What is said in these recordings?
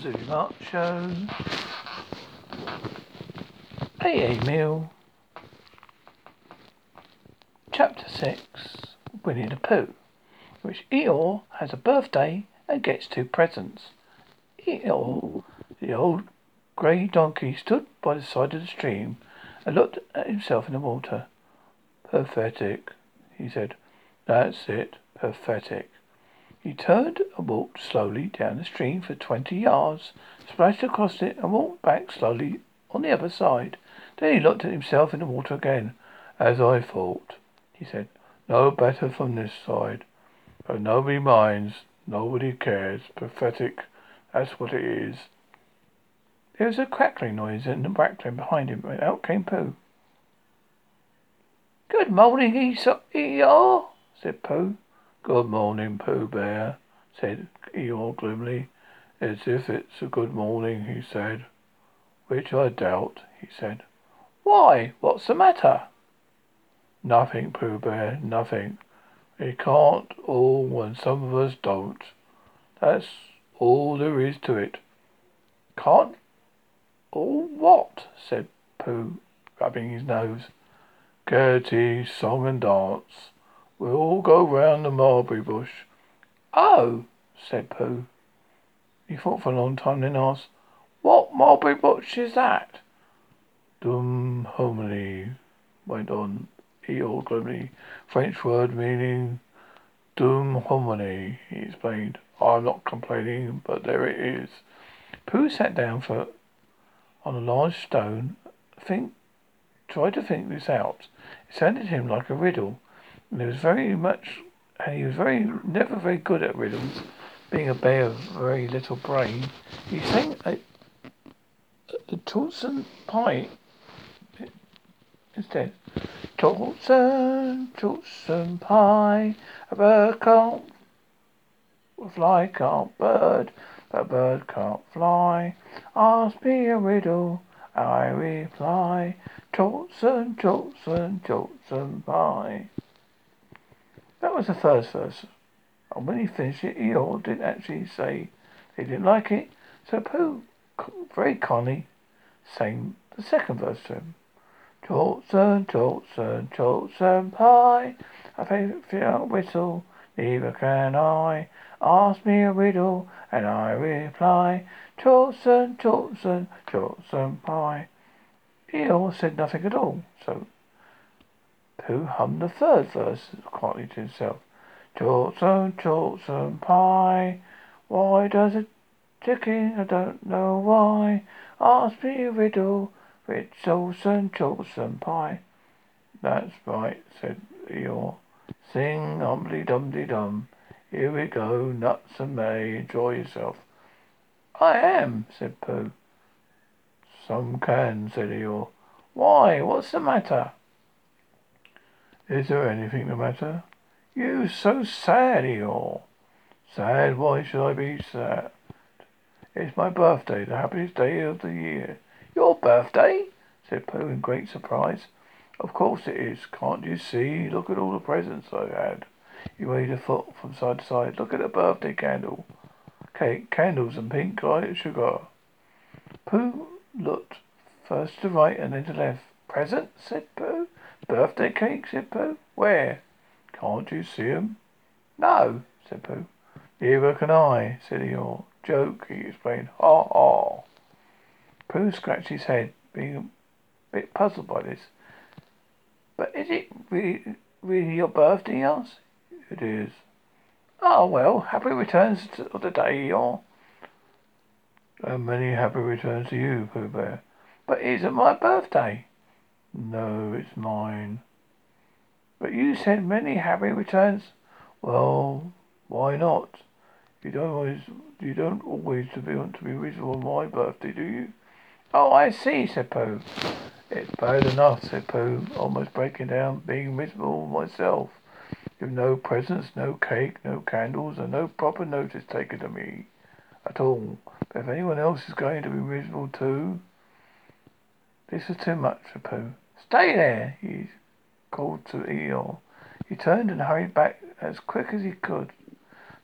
Zooey Show. AA Milne. Chapter 6 Winnie the Pooh, which Eeyore has a birthday and gets two presents. Eeyore, the old grey donkey, stood by the side of the stream and looked at himself in the water. Pathetic, he said. That's it, pathetic. He turned and walked slowly down the stream for twenty yards, splashed across it, and walked back slowly on the other side. Then he looked at himself in the water again. As I thought, he said. No better from this side. But nobody minds. Nobody cares. Pathetic. That's what it is. There was a crackling noise in the background behind him, and out came Pooh. Good morning, Eeyore, said Pooh. Good morning, Pooh Bear, said Eeyore gloomily. As if it's a good morning, he said. Which I doubt, he said. Why, what's the matter? Nothing, Pooh Bear, nothing. We can't all when some of us don't. That's all there is to it. Can't all what? said Pooh, rubbing his nose. Gaiety, song and dance. We'll all go round the mulberry bush. Oh, said Pooh. He thought for a long time, then asked, What mulberry bush is that? Dum hominy, went on Eeyore gloomily. French word meaning dum hominy, he explained. I'm not complaining, but there it is. Pooh sat down for on a large stone. Think, tried to think this out. It sounded to him like a riddle. And he was very much, and he was very never very good at riddles. Being a bear of very little brain, he sang a, a Torsen pie instead. Torsen, Torsen pie, a bird can't fly, can't bird, a bird can't fly. Ask me a riddle, I reply. Torsen, Torsen, Torsen pie. Was the first verse. And when he finished it, Eeyore didn't actually say he didn't like it. So Pooh very kindly sang the second verse to him. Torsen, Torsen, Torsen pie. A favourite whistle, neither can I. Ask me a riddle, and I reply. Torsen, Torsen, Torsen pie. Eeyore said nothing at all, so who hummed the third verse quietly to himself. Torsen, Torsen pie. Why does it ticking? I don't know why. Ask me a riddle. Rich Torsen, Torsen pie. That's right, said Eeyore. Sing humbly dumbly dum. Here we go, nuts and may. Enjoy yourself. I am, said Pooh. Some can, said Eeyore. Why? What's the matter? Is there anything the matter? You so sad, Eeyore. Sad? Why should I be sad? It's my birthday, the happiest day of the year. Your birthday? said Pooh in great surprise. Of course it is. Can't you see? Look at all the presents I had. He waved a foot from side to side. Look at the birthday candle. Cake, candles and pink light sugar. Pooh looked first to right and then to left. Present? said Pooh. Birthday cake, said Pooh. Where? Can't you see 'em? No, said Pooh. Neither can I, said Eeyore. Joke, he explained. Ha ha. Pooh scratched his head, being a bit puzzled by this. But is it really, really your birthday, he asked. It is. Oh, well, happy returns of the day, Eeyore. And uh, many happy returns to you, Pooh Bear. But it my birthday? No, it's mine. But you said many happy returns. Well, why not? You don't always, you don't always want to be reasonable on my birthday, do you? Oh, I see, said Pooh. It's bad enough, said Pooh, almost breaking down, being miserable myself. With no presents, no cake, no candles, and no proper notice taken of me at all. But if anyone else is going to be miserable too, this was too much for Pooh. Stay there, he called to Eeyore. He turned and hurried back as quick as he could,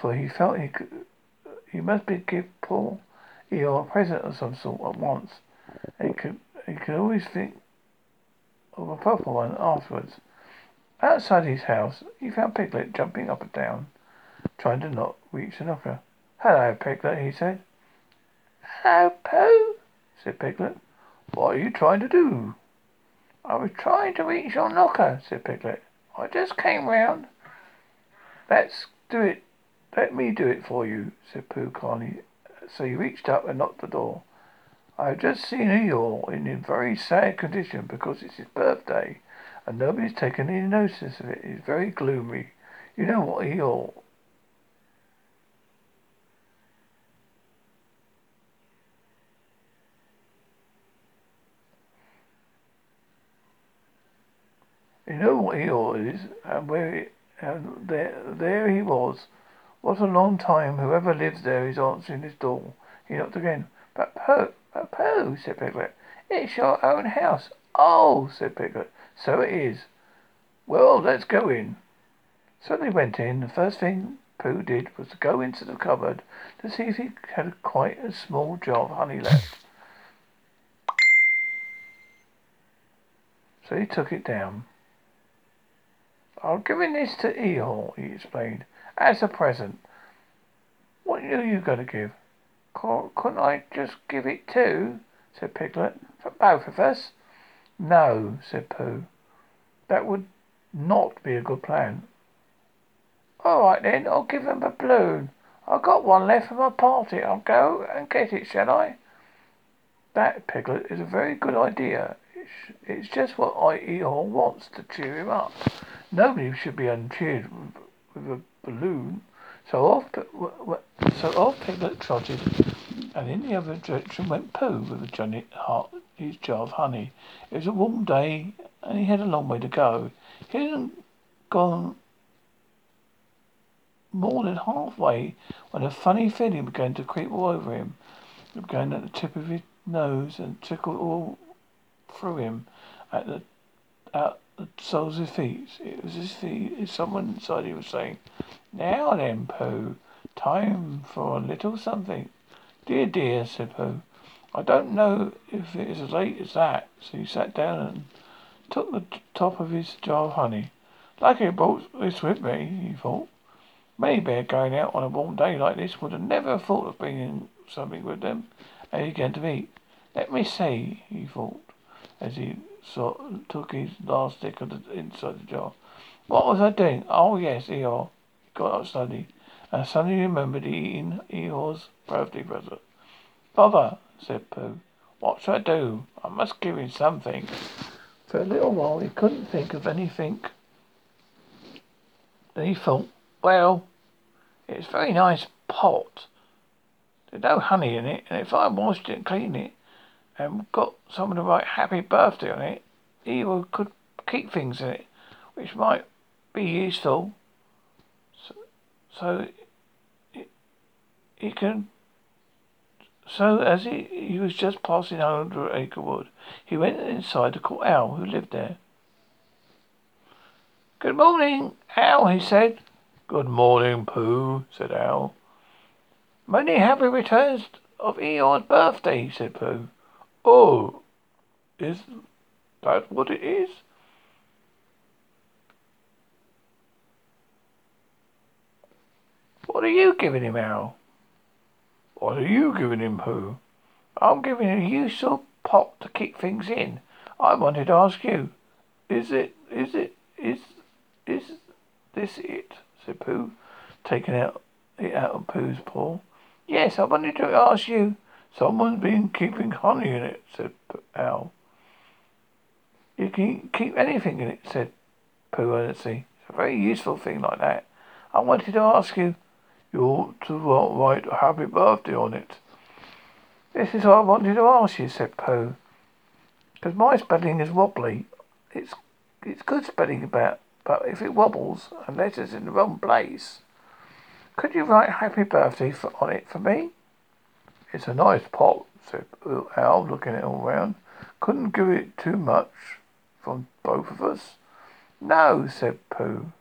for he felt he could, he must be give poor Eeyore a present of some sort at once. He could he could always think of a proper one afterwards. Outside his house, he found Piglet jumping up and down, trying to not reach the knocker. Hello, Piglet, he said. Hello, Pooh, said Piglet. What are you trying to do? I was trying to reach your knocker, said Piglet. I just came round. Let's do it. Let me do it for you, said Pooh calmly. So he reached up and knocked the door. I have just seen Eeyore in a very sad condition because it's his birthday and nobody's taken any notice of it. He's very gloomy. You know what Eeyore You know what Eeyore is, and where it, and there, there he was. What a long time. Whoever lives there is answering his door. He knocked again. But Pooh, but Pooh, said Piglet, it's your own house. Oh, said Piglet, so it is. Well, let's go in. So they went in. The first thing Pooh did was to go into the cupboard to see if he had quite a small jar of honey left. So he took it down. I'm giving this to Eeyore, he explained, as a present. What are you going to give? Couldn't I just give it to, said Piglet, for both of us? No, said Pooh. That would not be a good plan. All right then, I'll give him a balloon. I've got one left for my party. I'll go and get it, shall I? That, Piglet, is a very good idea. It's, just what I Eeyore wants to cheer him up. Nobody should be uncheered with a balloon. So off, so off Piglet trotted, and in the other direction went Pooh with a heart, his jar of honey. It was a warm day, and he had a long way to go. He hadn't gone more than halfway when a funny feeling began to creep all over him. It began at the tip of his nose and trickled all through him at the out the soles of his feet. It was as if someone inside him was saying, Now then, Pooh, time for a little something. Dear, dear, said Pooh. I don't know if it is as late as that. So he sat down and took the top of his jar of honey. Lucky I brought this with me, he thought. Many bear going out on a warm day like this would have never thought of bringing something with them, and he began to eat. Let me see, he thought, as he so, took his last stick of the inside the jar. What was I doing? Oh yes, Eeyore. He got up suddenly, and suddenly remembered eating Eeyore's birthday present. Bother, said Pooh. What shall I do? I must give him something. For a little while he couldn't think of anything. Then he thought, well, it's a very nice pot. There's no honey in it, and if I washed it and cleaned it, and got someone to write happy birthday on it, he could keep things in it, which might be useful. So, so he can. So as he, he was just passing Hundred Acre Wood, he went inside to call Owl, who lived there. Good morning, Owl, he said. Good morning, Pooh, said Owl. Many happy returns of Eeyore's birthday, said Pooh. Oh, is that what it is? What are you giving him, Owl? What are you giving him, Pooh? I'm giving him a useful pot to keep things in. I wanted to ask you, is it, is it, is, is this it? said Pooh, taking out it out of Pooh's paw. Yes, I wanted to ask you. Someone's been keeping honey in it, said Owl. You can keep anything in it, said Pooh earnestly. It's a very useful thing like that. I wanted to ask you. You ought to write a happy birthday on it. This is what I wanted to ask you, said Pooh. Because my spelling is wobbly. It's it's good spelling about, but if it wobbles and letters in the wrong place, could you write happy birthday for, on it for me? It's a nice pot, said Owl, looking it all round. Couldn't give it too much from both of us. No, said Pooh.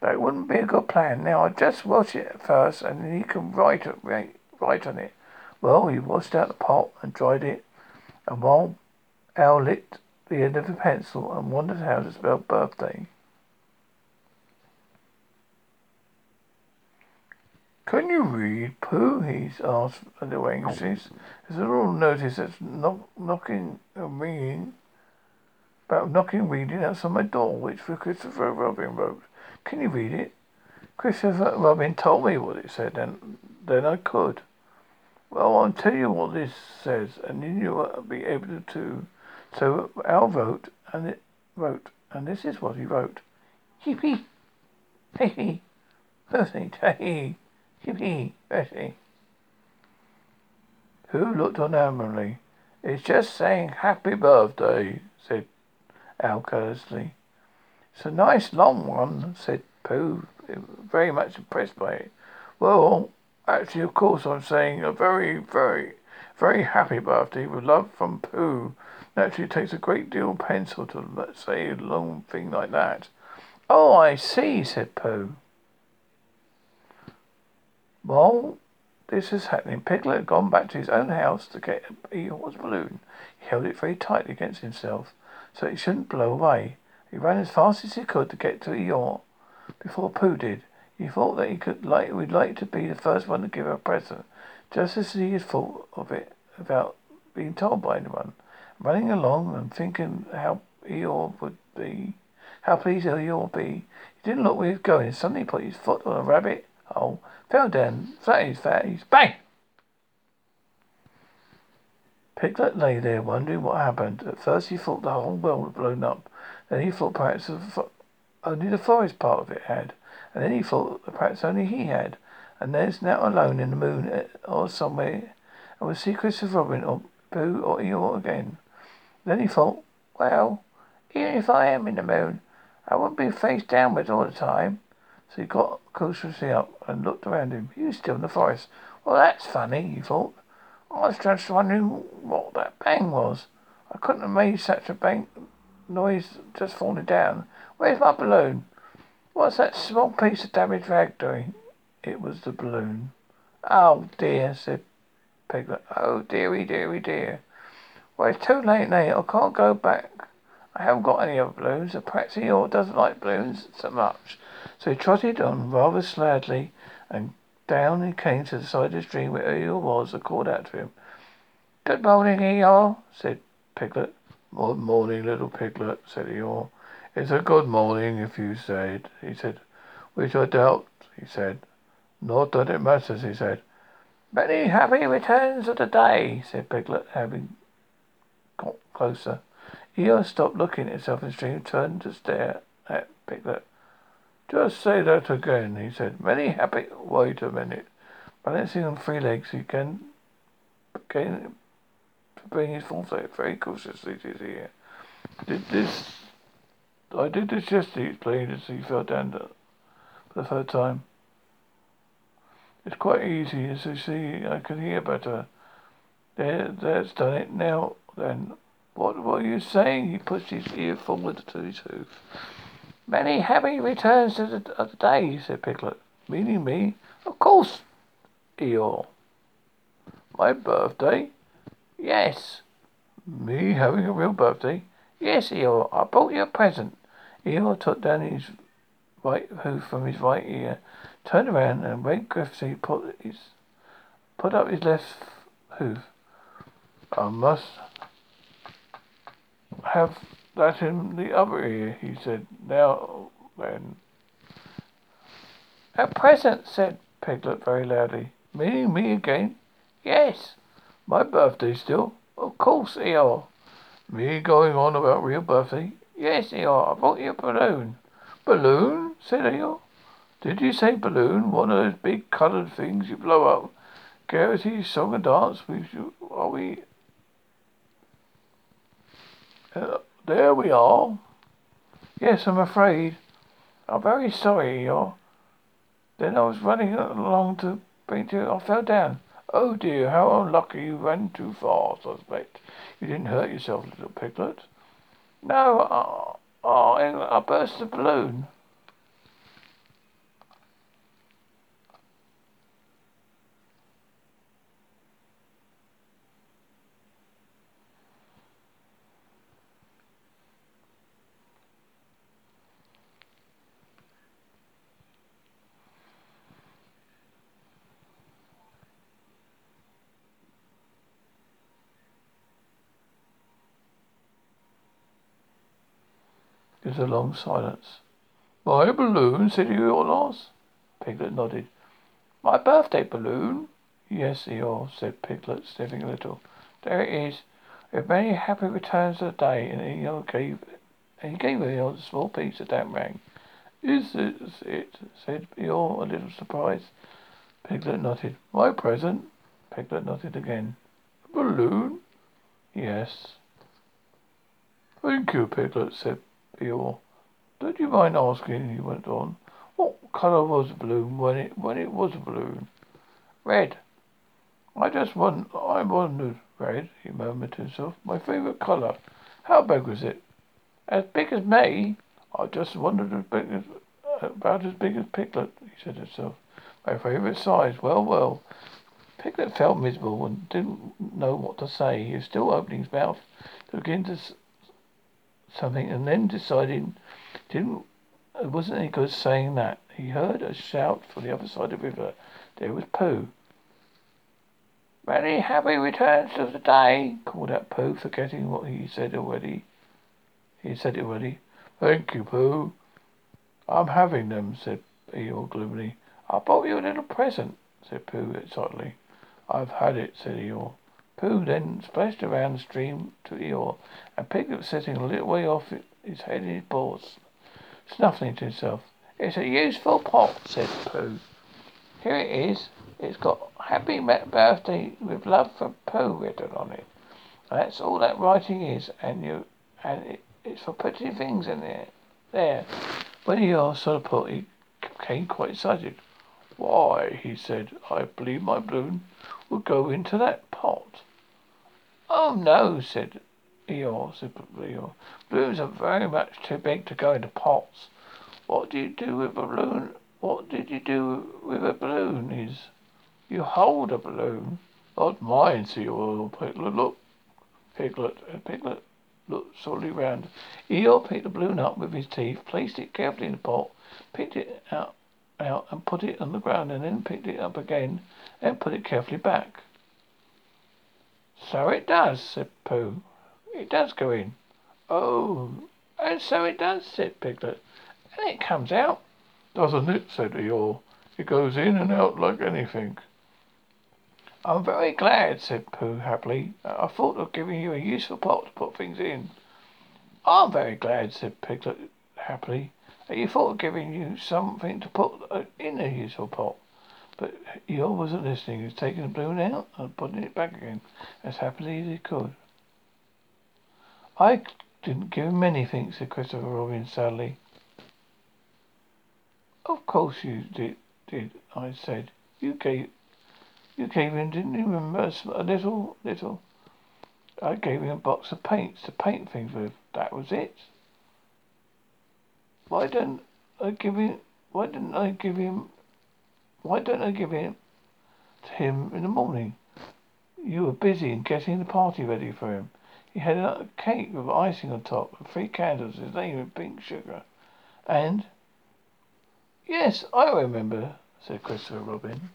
That wouldn't be a good plan. Now I just wash it first, and then you can write it, write, write on it. Well, he washed out the pot and dried it, and while Owl lit the end of the pencil and wondered how to spell birthday. Can you read, Pooh? He asked a little anxious. There's a little notice that's knock, knocking and ringing about knocking reading outside my door, which Christopher Robin wrote. Can you read it? Christopher Robin told me what it said, and then I could. Well, I'll tell you what this says, and then you'll be able to. So Owl wrote, and it wrote, and this is what he wrote. Yippee! Hey, birthday day! Yippee! Betty. Who looked on admirably. It's just saying happy birthday, said Owl carelessly. It's a nice long one, said Pooh, very much impressed by it. Well, actually, of course, I'm saying a very, very, very happy birthday with love from Pooh. Naturally, it takes a great deal of pencil to say a long thing like that. Oh, I see, said Pooh. While this was happening, Piglet had gone back to his own house to get Eeyore's balloon. He held it very tightly against himself so it shouldn't blow away. He ran as fast as he could to get to Eeyore before Pooh did. He thought that he could like would like to be the first one to give her a present, just as he had thought of it without being told by anyone. Running along and thinking how Eeyore would be, how pleased Eeyore would be, he didn't look where he was going. Suddenly he put his foot on a rabbit hole Fell down, flat his face. Bang! Piglet lay there wondering what happened. At first he thought the whole world had blown up. Then he thought perhaps only the forest part of it had. And then he thought perhaps only he had. And there's now alone in the moon eh, or somewhere. And will see Christopher Robin or Pooh or Eeyore again. Then he thought, well, even if I am in the moon, I won't be face downwards all the time. So he got cautiously up and looked around him. He was still in the forest. Well, that's funny, he thought. I was just wondering what that bang was. I couldn't have made such a bang noise just falling down. Where's my balloon? What's that small piece of damaged rag doing? It was the balloon. Oh dear, said Piglet. Oh dearie, dearie, dear. Well, it's too late now. I can't go back. I haven't got any other balloons. Perhaps he doesn't like balloons so much. So he trotted on rather sadly, and down he came to the side of the stream where Eeyore was and called out to him. Good morning, Eeyore, said Piglet. Good morning, little Piglet, said Eeyore. It's a good morning, if you said, he said. Which I doubt, he said. Not that it matters, he said. Many happy returns of the day, said Piglet, having got closer. Eeyore stopped looking at himself in the stream, turned to stare at Piglet. Just say that again, he said. Many happy. Wait a minute. Balancing on three legs, he can to bring his foresight very cautiously to his ear. Did this. I did this yesterday, he explained as he fell down for the third time. It's quite easy, as you see, I can hear better. There, that's done it. Now, then, what were you saying? He pushed his ear forward to his hoof. Many happy returns to the, of the day, said Piglet. Meaning me? Of course, Eeyore. My birthday? Yes. Me having a real birthday? Yes, Eeyore. I brought you a present. Eeyore took down his right hoof from his right ear, turned around, and when Griffiths put his put up his left hoof. I must have that in the other ear, he said. Now then. At present, said Piglet very loudly. Meaning me again? Yes. My birthday still? Of course, Eeyore. Me going on about real birthday? Yes, Eeyore. I bought you a balloon. Balloon? said Eeyore. Did you say balloon? One of those big coloured things you blow up? Gaiety song and dance? We, are we? Uh, there we are. Yes, I'm afraid. I'm very sorry, Eeyore. Then I was running along to bring you. I fell down. Oh dear, how unlucky you ran too fast, I expect. You didn't hurt yourself, little piglet. No, uh, uh, I burst the balloon. Was a long silence. My balloon? said Eeyore. Piglet nodded. My birthday balloon? Yes, Eeyore, said Piglet, sniffing a little. There it is. With many happy returns of the day, and Eeyore gave and he gave Eeyore a small piece of damp rag. Is this it? said Eeyore, a little surprised. Piglet nodded. My present? Piglet nodded again. A balloon? Yes. Thank you, Piglet, said Eeyore. Don't you mind asking, he went on, what colour was the balloon when it when it was a balloon? Red. I just want I wondered, red, he murmured to himself. My favourite colour. How big was it? As big as me? I just wondered as big as about as big as Piglet, he said to himself. My favourite size. Well, well. Piglet felt miserable and didn't know what to say. He was still opening his mouth to begin to something and then deciding didn't it wasn't any good saying that. He heard a shout from the other side of the river. There was Pooh. Many happy returns of the day, called out Pooh, forgetting what he said already. He said it already. Thank you, Pooh. I'm having them, said Eeyore gloomily. I bought you a little present, said Pooh excitedly. I've had it, said Eeyore. Pooh then splashed around the stream to Eeyore, and Piglet was sitting a little way off his head in his paws, snuffling to himself. It's a useful pot, said Pooh. Here it is. It's got Happy Birthday with love from Pooh written on it. That's all that writing is, and you and it, it's for putting things in there. There. When Eeyore saw the pot, he became quite excited. Why, he said, I believe my balloon will go into that pot. Oh no, said Eeyore, Eeyore. Balloons are very much too big to go into pots. What do you do with a balloon? What did you do with a balloon? Is you hold a balloon? Not mine, said Eeyore. Piglet, look, Piglet, and Piglet looked slowly round. Eeyore picked the balloon up with his teeth, placed it carefully in the pot, picked it out, out and put it on the ground, and then picked it up again and put it carefully back. So it does, said Pooh. It does go in. Oh, and so it does, said Piglet. And it comes out. Doesn't it? said Eeyore. It goes in and out like anything. I'm very glad, said Pooh happily. I thought of giving you a useful pot to put things in. I'm very glad, said Piglet happily, you thought of giving you something to put in a useful pot. But Eeyore wasn't listening. He was taking the balloon out and putting it back again as happily as he could. I didn't give him anything, said Christopher Robin sadly. Of course you did, did, I said. You gave you gave him, didn't you remember, a little, little... I gave him a box of paints to paint things with. That was it. Why didn't I give him, why didn't I give him, why don't I give it to him in the morning? You were busy in getting the party ready for him. He had a cake with icing on top and three candles, his name in pink sugar. And... Yes, I remember, said Christopher Robin.